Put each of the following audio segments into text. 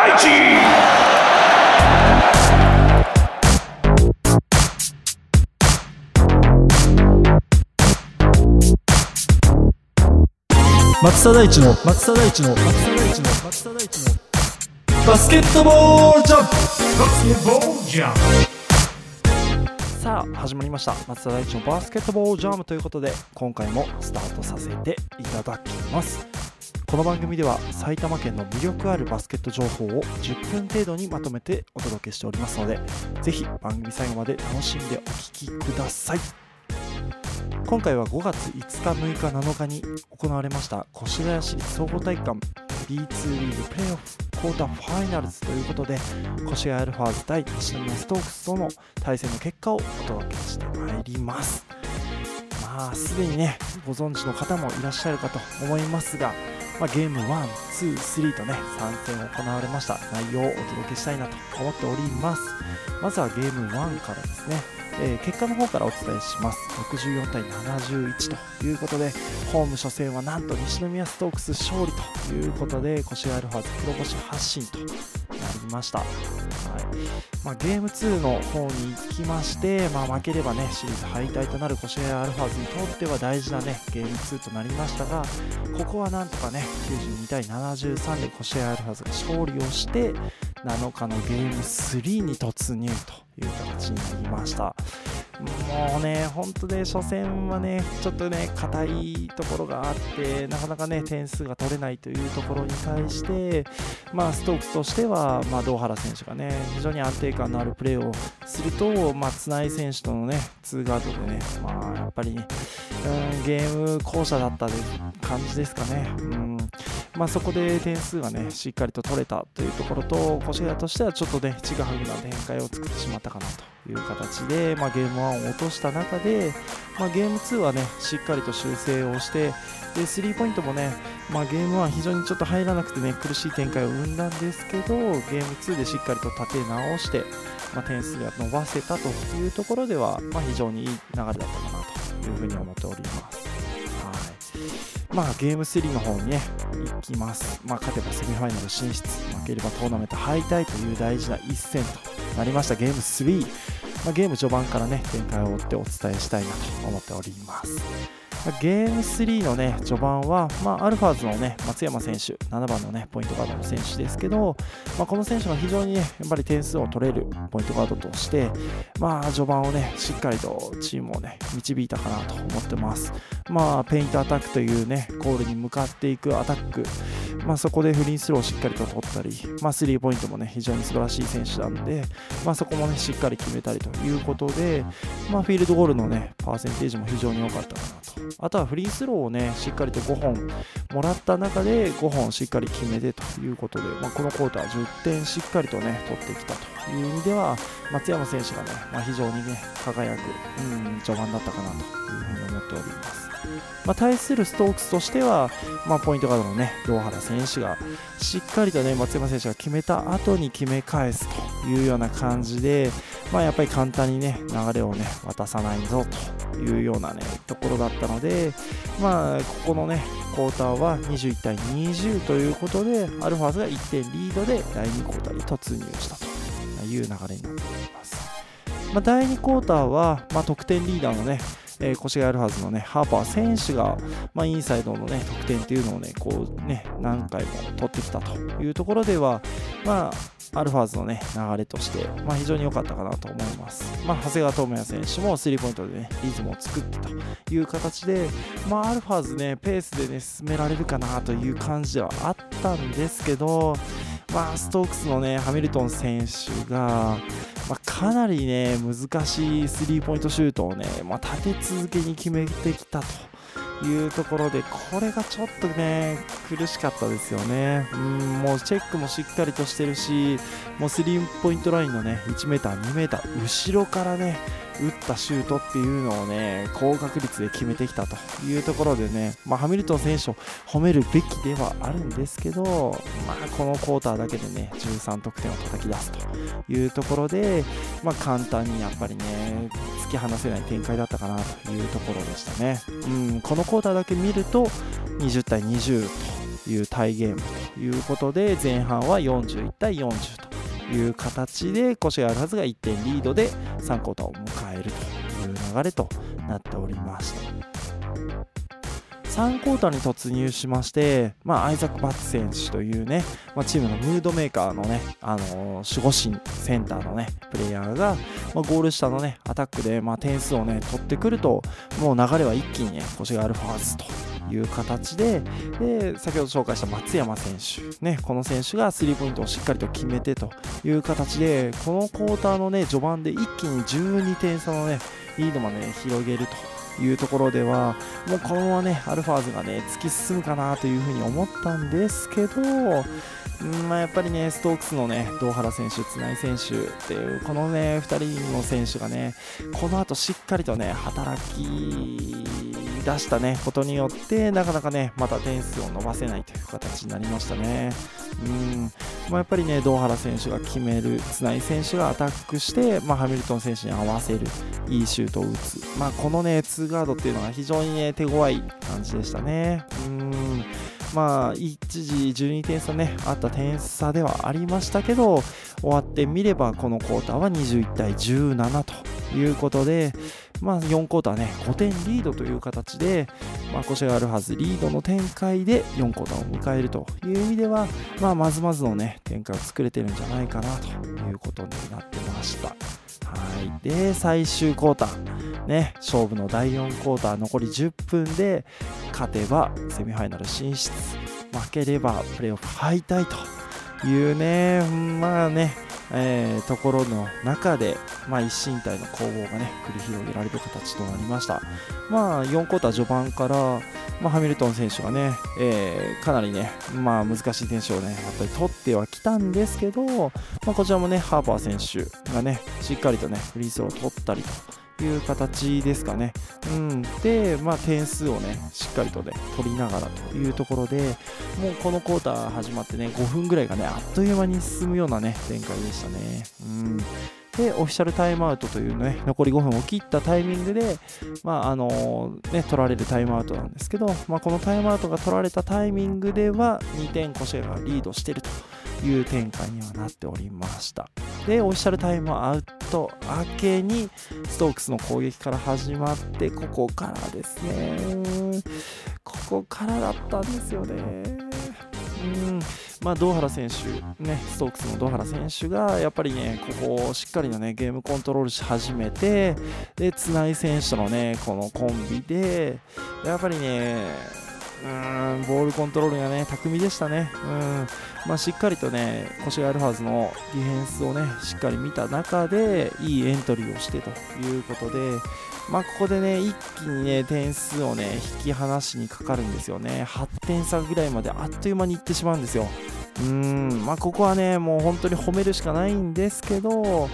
大地松田大地の松田大地の松田大地の松田大地のバスケットボールジャンプ。バスケットボールジャンさあ始まりました。松田大地のバスケットボールジャムということで今回もスタートさせていただきますこの番組では埼玉県の魅力あるバスケット情報を10分程度にまとめてお届けしておりますのでぜひ番組最後まで楽しんでお聴きください。今回は5月5日6日7日に行われました越谷市総合体育館 B2 リーグプレーオフクォーターファイナルズということで越谷アルファーズ対西宮ストークスとの対戦の結果をお届けしてまいります。まあすでにねご存知の方もいらっしゃるかと思いますが、まあ、ゲーム1、2、3とね3戦行われました。内容をお届けしたいなと思っております。まずはゲーム1からですね。えー結果の方からお伝えします。64対71ということでホーム初戦はなんと西宮ストークス勝利ということで越谷アルファーズ黒星発進とました、はい。まあ、ゲーム2の方に行きまして、まあ、負ければねシリーズ敗退となる越谷アルファーズにとっては大事なねゲーム2となりましたがここはなんとかね92対73で越谷アルファーズが勝利をして7日のゲーム3に突入という形になりました。もうね、本当ね、初戦はね、ちょっとね、硬いところがあって、なかなかね、点数が取れないというところに対して、まあ、ストークスとしては、まあ、堂原選手がね、非常に安定感のあるプレーをすると、まあ、綱井選手とのね、ツーガードでね、まあ、やっぱり、うん、ゲーム巧者だった感じですかね。うんまあ、そこで点数がね、しっかりと取れたというところと、越谷としてはちょっとね、ちぐはぐな展開を作ってしまったかなという形で、まあ、ゲーム1を落とした中で、まあ、ゲーム2はね、しっかりと修正をして、で、スリーポイントもね、まあ、ゲーム1非常にちょっと入らなくてね、苦しい展開を生んだんですけど、ゲーム2でしっかりと立て直して、ま、点数が伸ばせたというところでは、ま、非常にいい流れだったかなというふうに思っております。まあ、ゲーム3の方にね、行きます。まあ、勝てばセミファイナル進出、負ければトーナメント敗退という大事な一戦となりましたゲーム3。まあ、ゲーム序盤からね、展開を追ってお伝えしたいなと思っております。ゲーム3のね、序盤は、まあ、アルファーズのね、松山選手、7番のね、ポイントガードの選手ですけど、まあ、この選手が非常にね、やっぱり点数を取れるポイントガードとして、まあ、序盤をね、しっかりとチームをね、導いたかなと思ってます。まあ、ペイントアタックというね、コールに向かっていくアタック、まあ、そこでフリースローをしっかりと取ったり、まあ、スリーポイントもね、非常に素晴らしい選手なんで、まあ、そこもね、しっかり決めたりということで、まあ、フィールドゴールのね、パーセンテージも非常に良かったかなと。あとはフリースローをね、しっかりと5本もらった中で5本しっかり決めてということで、まあ、このコートは10点しっかりとね、取ってきたという意味では、松山選手がね、まあ、非常にね、輝く、うん、序盤だったかなというふうに思っております。まあ、対するストークスとしては、まあ、ポイントガードのね、堂原選手がしっかりとね、松山選手が決めた後に決め返すというような感じで、まあ、やっぱり簡単にね、流れをね、渡さないぞというようなね、ところだったので、まあ、ここのね、クォーターは21対20ということで、アルファーズが1点リードで第2クォーターに突入したという流れになっております。まあ、第2クォーターは、まあ、得点リーダーのね、えー、越谷アルファーズのね、ハーパー選手が、まあ、インサイドのね、得点っていうのをね、こうね、何回も取ってきたというところでは、まあ、アルファーズのね、流れとして、まあ、非常に良かったかなと思います。まあ、長谷川智也選手もスリーポイントでね、リズムを作ってという形で、まあ、アルファーズね、ペースでね、進められるかなという感じではあったんですけど、まあ、ストークスのね、ハミルトン選手が、まあ、かなりね、難しいスリーポイントシュートをね、まあ、立て続けに決めてきたというところで、これがちょっとね、苦しかったですよね。うん、もうチェックもしっかりとしてるし、もうスリーポイントラインのね、1m、2m、後ろからね、打ったシュートっていうのをね、高確率で決めてきたというところでね、まあ、ハミルトン選手を褒めるべきではあるんですけど、まあ、このクォーターだけでね、13得点を叩き出すというところで、まあ、簡単にやっぱりね、突き放せない展開だったかなというところでしたね。うん、このクォーターだけ見ると、20対20というタイゲームということで前半は41対40という形で越谷アルファズが1点リードで3クォーターを迎えるという流れとなっております。3クォーターに突入しまして、まあ、アイザック・バッツ選手というね、まあ、チームのムードメーカーのね、あのー守護神センターのねプレイヤーが、まあ、ゴール下のねアタックで、まあ、点数をね取ってくるともう流れは一気にね越谷アルファーズという形でで先ほど紹介した松山選手、ね、この選手がスリーポイントをしっかりと決めてという形でこのクォーターの、ね、序盤で一気に12点差の、ね、リードまで、ね、広げるというところではもうこのままねアルファーズがね突き進むかなというふうに思ったんですけど、んまあ、やっぱりねストークスのね堂原選手、綱井選手っていうこのね2人の選手がねこの後しっかりとね働き出したねことによってなかなかねまた点数を伸ばせないという形になりましたね。うんまあ、やっぱりね堂原選手が決める綱井選手がアタックして、まあ、ハミルトン選手に合わせるいいシュートを打つ、まあ、このね2ガードっていうのは非常にね手強い感じでしたね。うんまあ、一時12点差ね、あった点差ではありましたけど、終わってみれば、このクォーターは21対17ということで、まあ、4クォーターね、5点リードという形で、まあ、腰があるはず、リードの展開で4クォーターを迎えるという意味では、まあ、まずまずのね、展開を作れてるんじゃないかなということになってました。はい。で、最終クォーター。ね、勝負の第4クォーター残り10分で勝てばセミファイナル進出負ければプレーオフ敗退というね、まあね、えーところの中で、まあ、一進体の攻防がね繰り広げられる形となりました。まあ、4クォーター序盤から、まあ、ハミルトン選手がね、えーかなりね、まあ、難しい選手をねやっぱり取ってはきたんですけど、まあ、こちらもねハーパー選手がねしっかりとねフリースローを取ったりと。いう形ですかね。うん、で、まあ、点数をね、しっかりとね、取りながらというところで、もうこのクォーター始まってね、5分ぐらいがね、あっという間に進むようなね、展開でしたね。うんで、オフィシャルタイムアウトというね、残り5分を切ったタイミングで、まあ、あのね、取られるタイムアウトなんですけど、まあ、このタイムアウトが取られたタイミングでは、2点越谷がリードしてるという展開にはなっておりました。で、オフィシャルタイムアウト明けに、ストークスの攻撃から始まって、ここからですね。ここからだったんですよね。うんまあ、堂原選手、ね、ストークスの堂原選手がやっぱりね、ここをしっかりのね、ゲームコントロールし始めて、で、綱井選手とのね、このコンビで、やっぱりね、うーん、ボールコントロールがね、巧みでしたね。うん。まあ、しっかりとね、越谷アルファーズのディフェンスをね、しっかり見た中で、いいエントリーをしてということで、まあ、ここでね、一気にね、点数をね、引き離しにかかるんですよね。8点差ぐらいまであっという間にいってしまうんですよ。うん、まあ、ここはね、もう本当に褒めるしかないんですけど、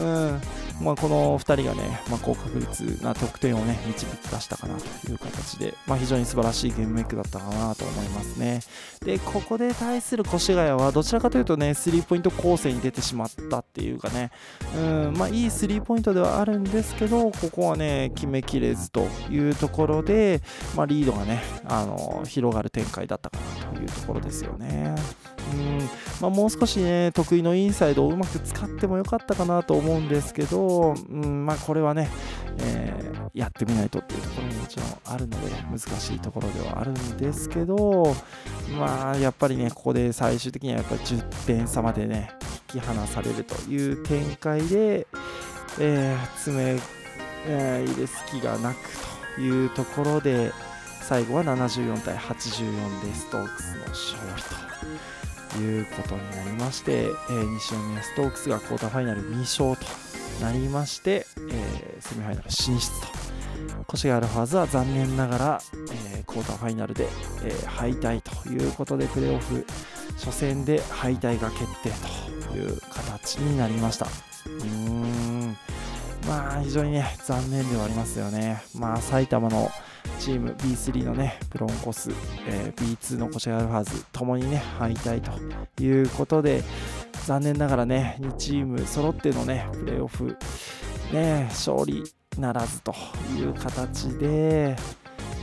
うん、まあ、この2人がね、まあ、高確率な得点をね、導き出したかなという形で、まあ、非常に素晴らしいゲームメイクだったかなと思いますね。で、ここで対する越谷は、どちらかというとね、スリーポイント構成に出てしまったっていうかね、うん、まあ、いいスリーポイントではあるんですけど、ここはね、決めきれずというところで、まあ、リードがね、あの広がる展開だったかなというところですよね。うんまあ、もう少しね、得意のインサイドをうまく使ってもよかったかなと思うんですけど、うんまあ、これはね、えーやってみないとっていうところももちろんあるので、難しいところではあるんですけど、まあ、やっぱりね、ここで最終的にはやっぱり10点差までね、引き離されるという展開で、えー詰め、えー入れ隙がなくというところで、最後は74対84でストークスの勝利ということになりまして、えー西宮ストークスがクォーターファイナル2勝となりまして、えーセミファイナル進出と。越谷アルファーズは残念ながら、えークォーターファイナルで、えー敗退ということでプレーオフ初戦で敗退が決定という形になりました。うーんまあ非常にね残念ではありますよね。まあ埼玉のチーム B3 のねブロンコス、えー B2 の越谷アルファーズともにね敗退ということで残念ながらね2チーム揃ってのねプレーオフね勝利ならずという形で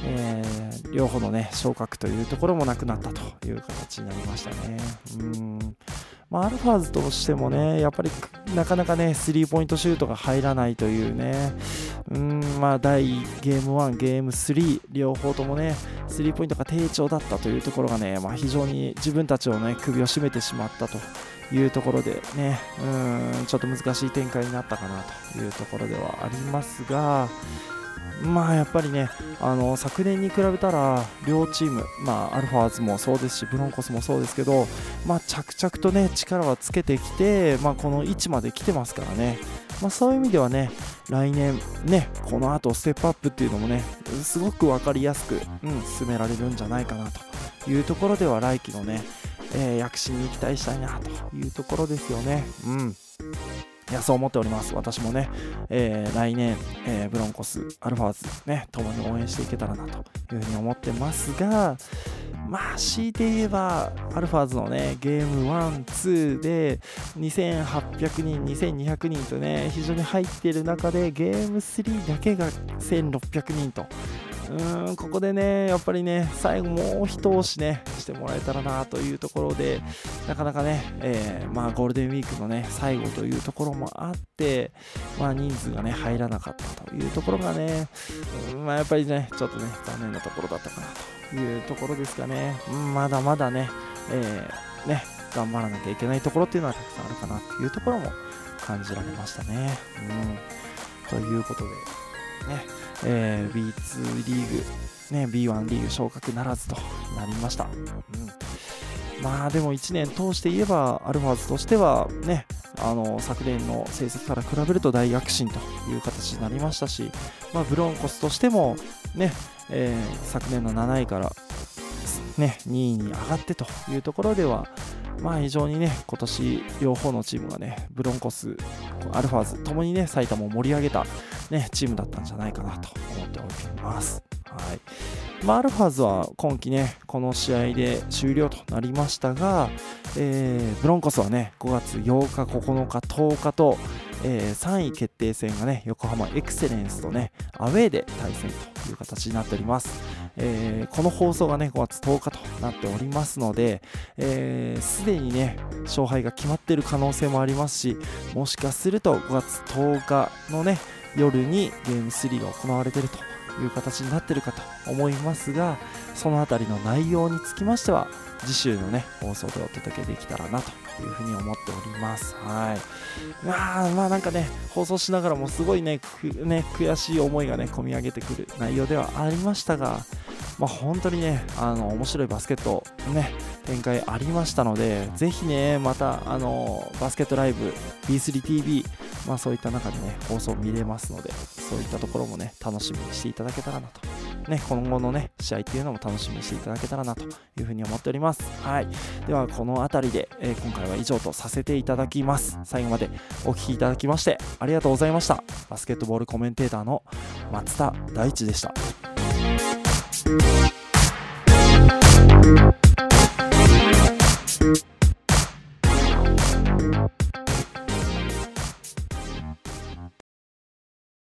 えー両方のね昇格というところもなくなったという形になりましたね。うんまあ、アルファーズとしてもね、やっぱりなかなかね、スリーポイントシュートが入らないというね、うん、まあ、第ゲーム1、ゲーム3、両方ともね、スリーポイントが低調だったというところがね、まあ、非常に自分たちをね、首を絞めてしまったというところでね、うん、ちょっと難しい展開になったかなというところではありますが、まあやっぱりね、あの昨年に比べたら両チーム、まあ、アルファーズもそうですし、ブロンコスもそうですけど、まあ、着々とね力はつけてきて、まあ、この位置まで来てますからね、まあ、そういう意味ではね、来年、ね、このあとステップアップっていうのもね、すごく分かりやすく、うん、進められるんじゃないかなというところでは、来季のね、えー躍進に期待したいなというところですよね。うんいやそう思っております。私もね、えー来年、えーブロンコス、アルファーズ、ね、共に応援していけたらなというふうに思ってますが、まあ、強いて言えば、アルファーズのね、ゲーム1、2で2800人、2200人とね、非常に入っている中で、ゲーム3だけが1600人と。うーんここでね、やっぱりね、最後もう一押しね、してもらえたらなというところで、なかなかね、えーまあ、ゴールデンウィークのね、最後というところもあって、まあ、人数がね、入らなかったというところがね、うんまあ、やっぱりね、ちょっとね、残念なところだったかなというところですかね。まだまだね、えーね、頑張らなきゃいけないところっていうのはたくさんあるかなっていうところも感じられましたね。うん、ということで、ね、えー B2 リーグ、ね、B1 リーグ昇格ならずとなりました。うんまあでも1年通して言えば、アルファーズとしてはね、あの昨年の成績から比べると大躍進という形になりましたし、まあ、ブロンコスとしてもね、えー昨年の7位から、ね、2位に上がってというところでは、まあ非常にね、今年両方のチームがね、ブロンコス、アルファーズともにね、埼玉を盛り上げた、ね、チームだったんじゃないかなと思っております。はい。まあ、アルファーズは今季ね、この試合で終了となりましたが、えーブロンコスはね、5月8日、9日、10日と、えー3位決定戦がね、横浜エクセレンスとね、アウェーで対戦という形になっております。えーこの放送がね、5月10日となっておりますので、えーすでにね、勝敗が決まっている可能性もありますし、もしかすると5月10日のね、夜にゲーム3が行われているという形になっているかと思いますが、そのあたりの内容につきましては、次週のね、放送でお届けできたらなというふうに思っております。はい。まあ、まあなんかね、放送しながらもすごいね、ね悔しい思いがね、込み上げてくる内容ではありましたが、まあ本当にね、あの、面白いバスケット、ね、展開ありましたので、ぜひね、また、あの、バスケットライブ、B3TV、まあそういった中でね、放送見れますので、そういったところもね、楽しみにしていただけたらなと。ね、今後のね、試合っていうのも楽しみにしていただけたらなというふうに思っております。はい。では、この辺りで、えー今回は以上とさせていただきます。最後までお聞きいただきまして、ありがとうございました。バスケットボールコメンテーターの松田大地でした。